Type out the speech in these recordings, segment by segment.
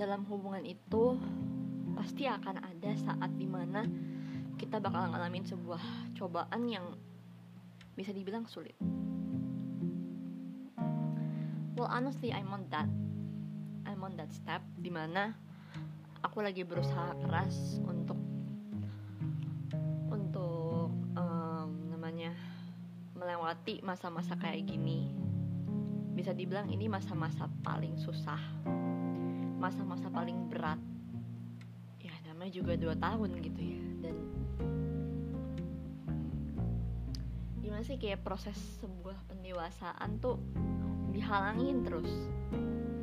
dalam hubungan itu pasti akan ada saat di mana kita bakal ngalamin sebuah cobaan yang bisa dibilang sulit. Well, honestly, I'm on that. I'm on that step di mana aku lagi berusaha keras untuk untuk namanya melewati masa-masa kayak gini. Bisa dibilang ini masa-masa paling susah, masa-masa paling berat. Ya namanya juga dua tahun gitu ya. Dan gimana sih kayak proses sebuah pendewasaan tuh dihalangin terus.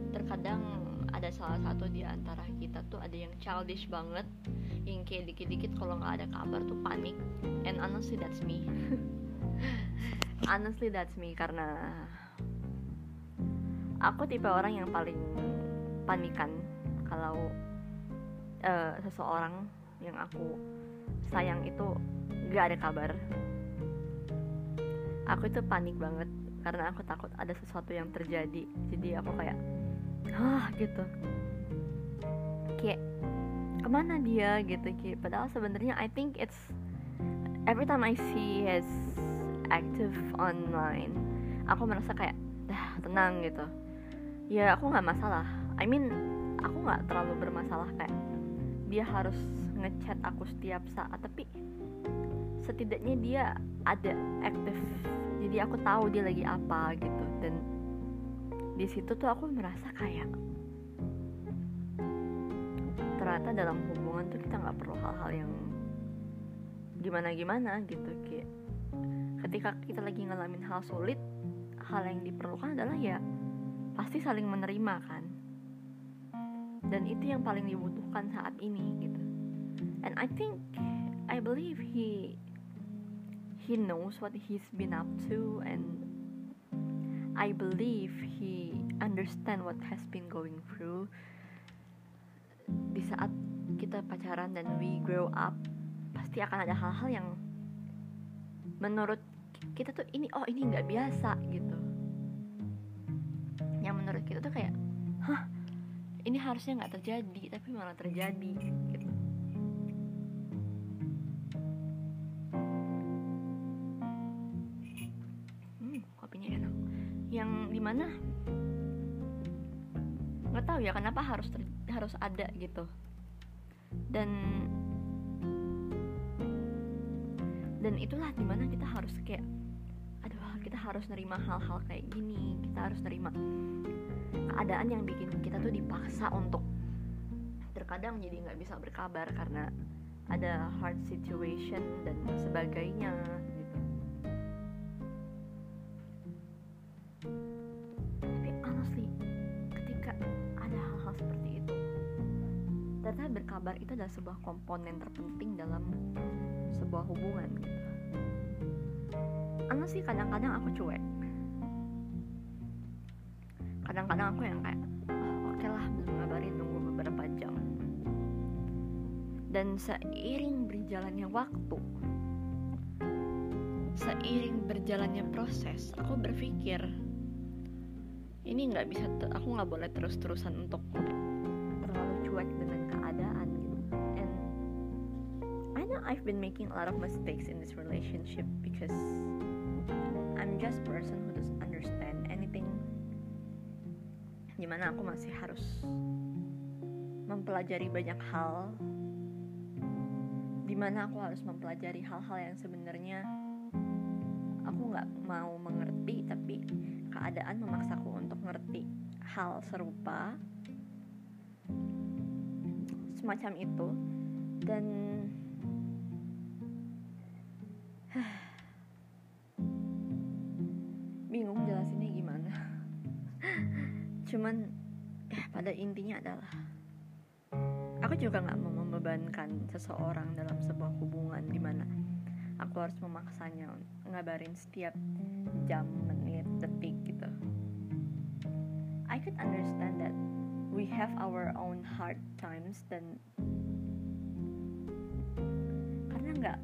Terkadang ada salah satu di antara kita tuh ada yang childish banget yang kayak dikit-dikit kalau nggak ada kabar tuh panik. And honestly that's me. Honestly that's me karena aku tipe orang yang paling panikan kalau uh, seseorang yang aku sayang itu nggak ada kabar. Aku itu panik banget karena aku takut ada sesuatu yang terjadi. Jadi aku kayak ah gitu. Kayak ke mana dia? gitu kayak padahal sebenarnya I think it's every time I see his active online aku merasa kayak dah tenang gitu. Ya aku nggak masalah I mean aku nggak terlalu bermasalah kayak dia harus ngechat aku setiap saat tapi setidaknya dia ada aktif. Jadi aku tahu dia lagi apa gitu. Dan di situ tuh aku merasa kayak ternyata dalam hubungan tuh kita nggak perlu hal-hal yang gimana gimana gitu. Kayak ketika kita lagi ngalamin hal sulit hal yang diperlukan adalah ya pasti saling menerima kan dan itu yang paling dibutuhkan saat ini gitu. And I think I believe he he knows what he's been up to and I believe he understand what has been going through. Di saat kita pacaran dan we grow up pasti akan ada hal-hal yang menurut kita tuh ini oh ini nggak biasa gitu. Yang menurut kita tuh kayak hah ini harusnya nggak terjadi tapi malah terjadi gitu. Yang di mana nggak tahu ya kenapa harus ter, harus ada gitu. Dan dan itulah di mana kita harus kayak aduh kita harus nerima hal-hal kayak gini kita harus nerima keadaan yang bikin kita tuh dipaksa untuk terkadang jadi nggak bisa berkabar karena ada hard situation dan sebagainya ternyata berkabar itu adalah sebuah komponen terpenting dalam sebuah hubungan gitu. Sih kadang-kadang aku cuek kadang-kadang aku yang kayak oh, oke okay lah ngabarin nunggu beberapa jam dan seiring berjalannya waktu seiring berjalannya proses aku berpikir ini nggak bisa aku nggak boleh terus-terusan untuk terlalu cuek dengan I've been making a lot of mistakes in this relationship because I'm just person who doesn't. Di mana aku masih harus mempelajari banyak hal. Di mana aku harus mempelajari hal-hal yang sebenarnya aku nggak mau mengerti, tapi keadaan memaksaku untuk ngerti hal serupa semacam itu dan cuman ya pada intinya adalah aku juga nggak mau membebankan seseorang dalam sebuah hubungan di mana aku harus memaksanya ngabarin setiap jam menit detik gitu. I could understand that we have our own hard times dan karena nggak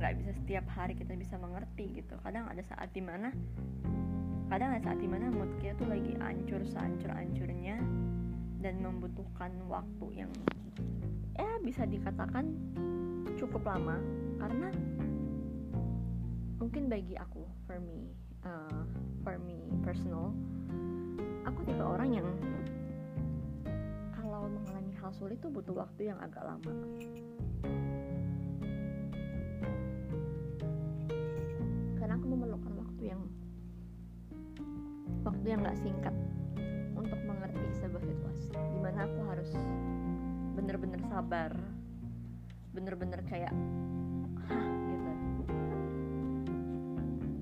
nggak bisa setiap hari kita bisa mengerti gitu. Kadang ada saat di mana kadang ada saat di mana mood kita tuh lagi ancur seancur ancurnya dan membutuhkan waktu yang ya bisa dikatakan cukup lama. Karena mungkin bagi aku for me uh, for me personal aku tipe orang yang kalau mengalami hal sulit tuh butuh waktu yang agak lama. Karena aku memerlukan waktu yang waktu yang gak singkat untuk mengerti sebuah situasi. Di mana aku harus bener-bener sabar. Bener-bener kayak hah? gitu.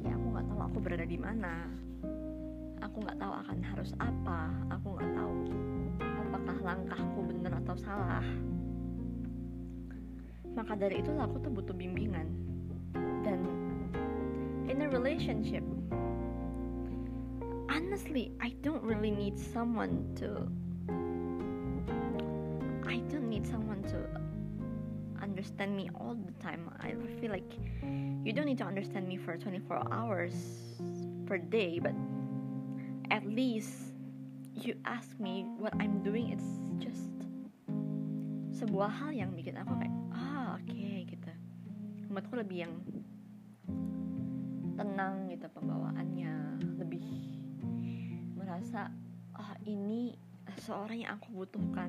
Ya aku nggak tahu aku berada di mana. Aku nggak tahu akan harus apa. Aku nggak tahu apakah langkahku bener atau salah. Maka dari itulah aku tuh butuh bimbingan. Dan in a relationship honestly I don't really need someone to I don't need someone to understand me all the time. I feel like you don't need to understand me for 24 hours per day, but at least you ask me what I'm doing. It's just sebuah hal yang bikin aku kayak ah oke okay, gitu. Menurutku lebih yang tenang gitu pembawaannya, merasa ah oh, ini seorang yang aku butuhkan.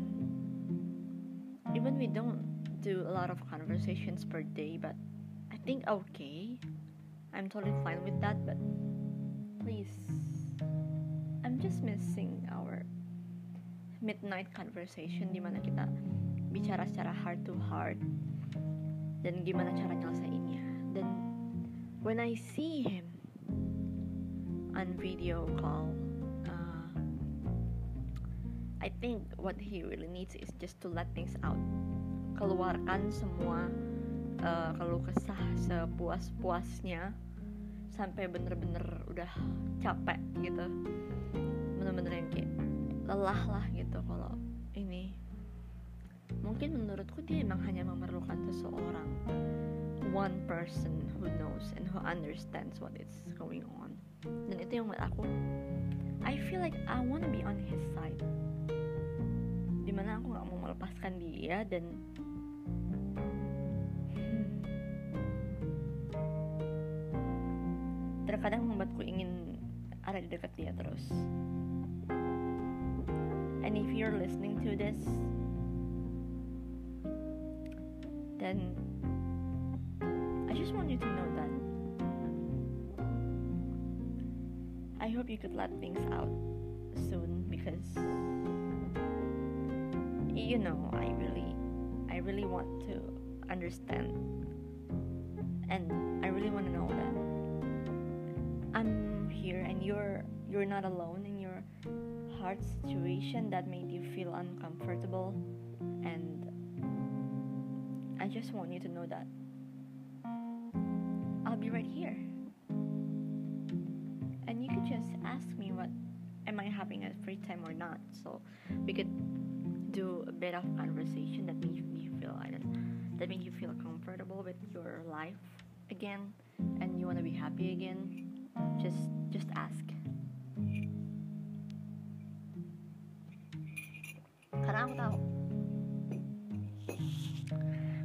Even we don't do a lot of conversations per day, but I think okay. I'm totally fine with that, but please, I'm just missing our midnight conversation di mana kita bicara secara heart to heart dan gimana cara nyelesainnya. Dan when I see him on video call, I think what he really needs is just to let things out. Keluarkan semua uh, keluh kesah sepuas-puasnya sampai bener-bener udah capek gitu. Bener-bener yang kayak lelah lah gitu kalau ini. Mungkin menurutku dia emang hanya memerlukan seseorang. One person who knows and who understands what is going on. Dan itu yang buat aku I feel like I wanna be on his side di mana aku nggak mau melepaskan dia dan terkadang membuatku ingin ada di dekat dia terus. And if you're listening to this, then I just want you to know that I hope you could let things out soon because you know I really I really want to understand and I really want to know that I'm here and you're you're not alone in your hard situation that made you feel uncomfortable and I just want you to know that I'll be right here. Am I having a free time or not? So we could do a bit of conversation that makes me feel that makes you feel comfortable with your life again and you want to be happy again? Just just ask. Karena aku tahu.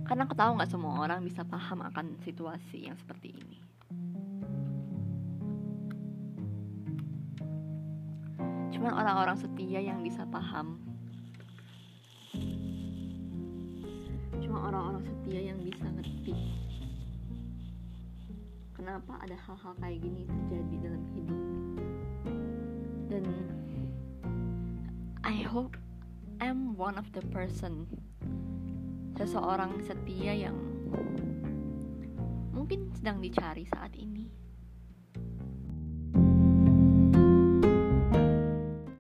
Karena aku tahu nggak semua orang bisa paham akan situasi yang seperti ini cuma orang-orang setia yang bisa paham. Cuma orang-orang setia yang bisa ngerti. Kenapa ada hal-hal kayak gini terjadi dalam hidup? Dan I hope I'm one of the person seseorang setia yang mungkin sedang dicari saat ini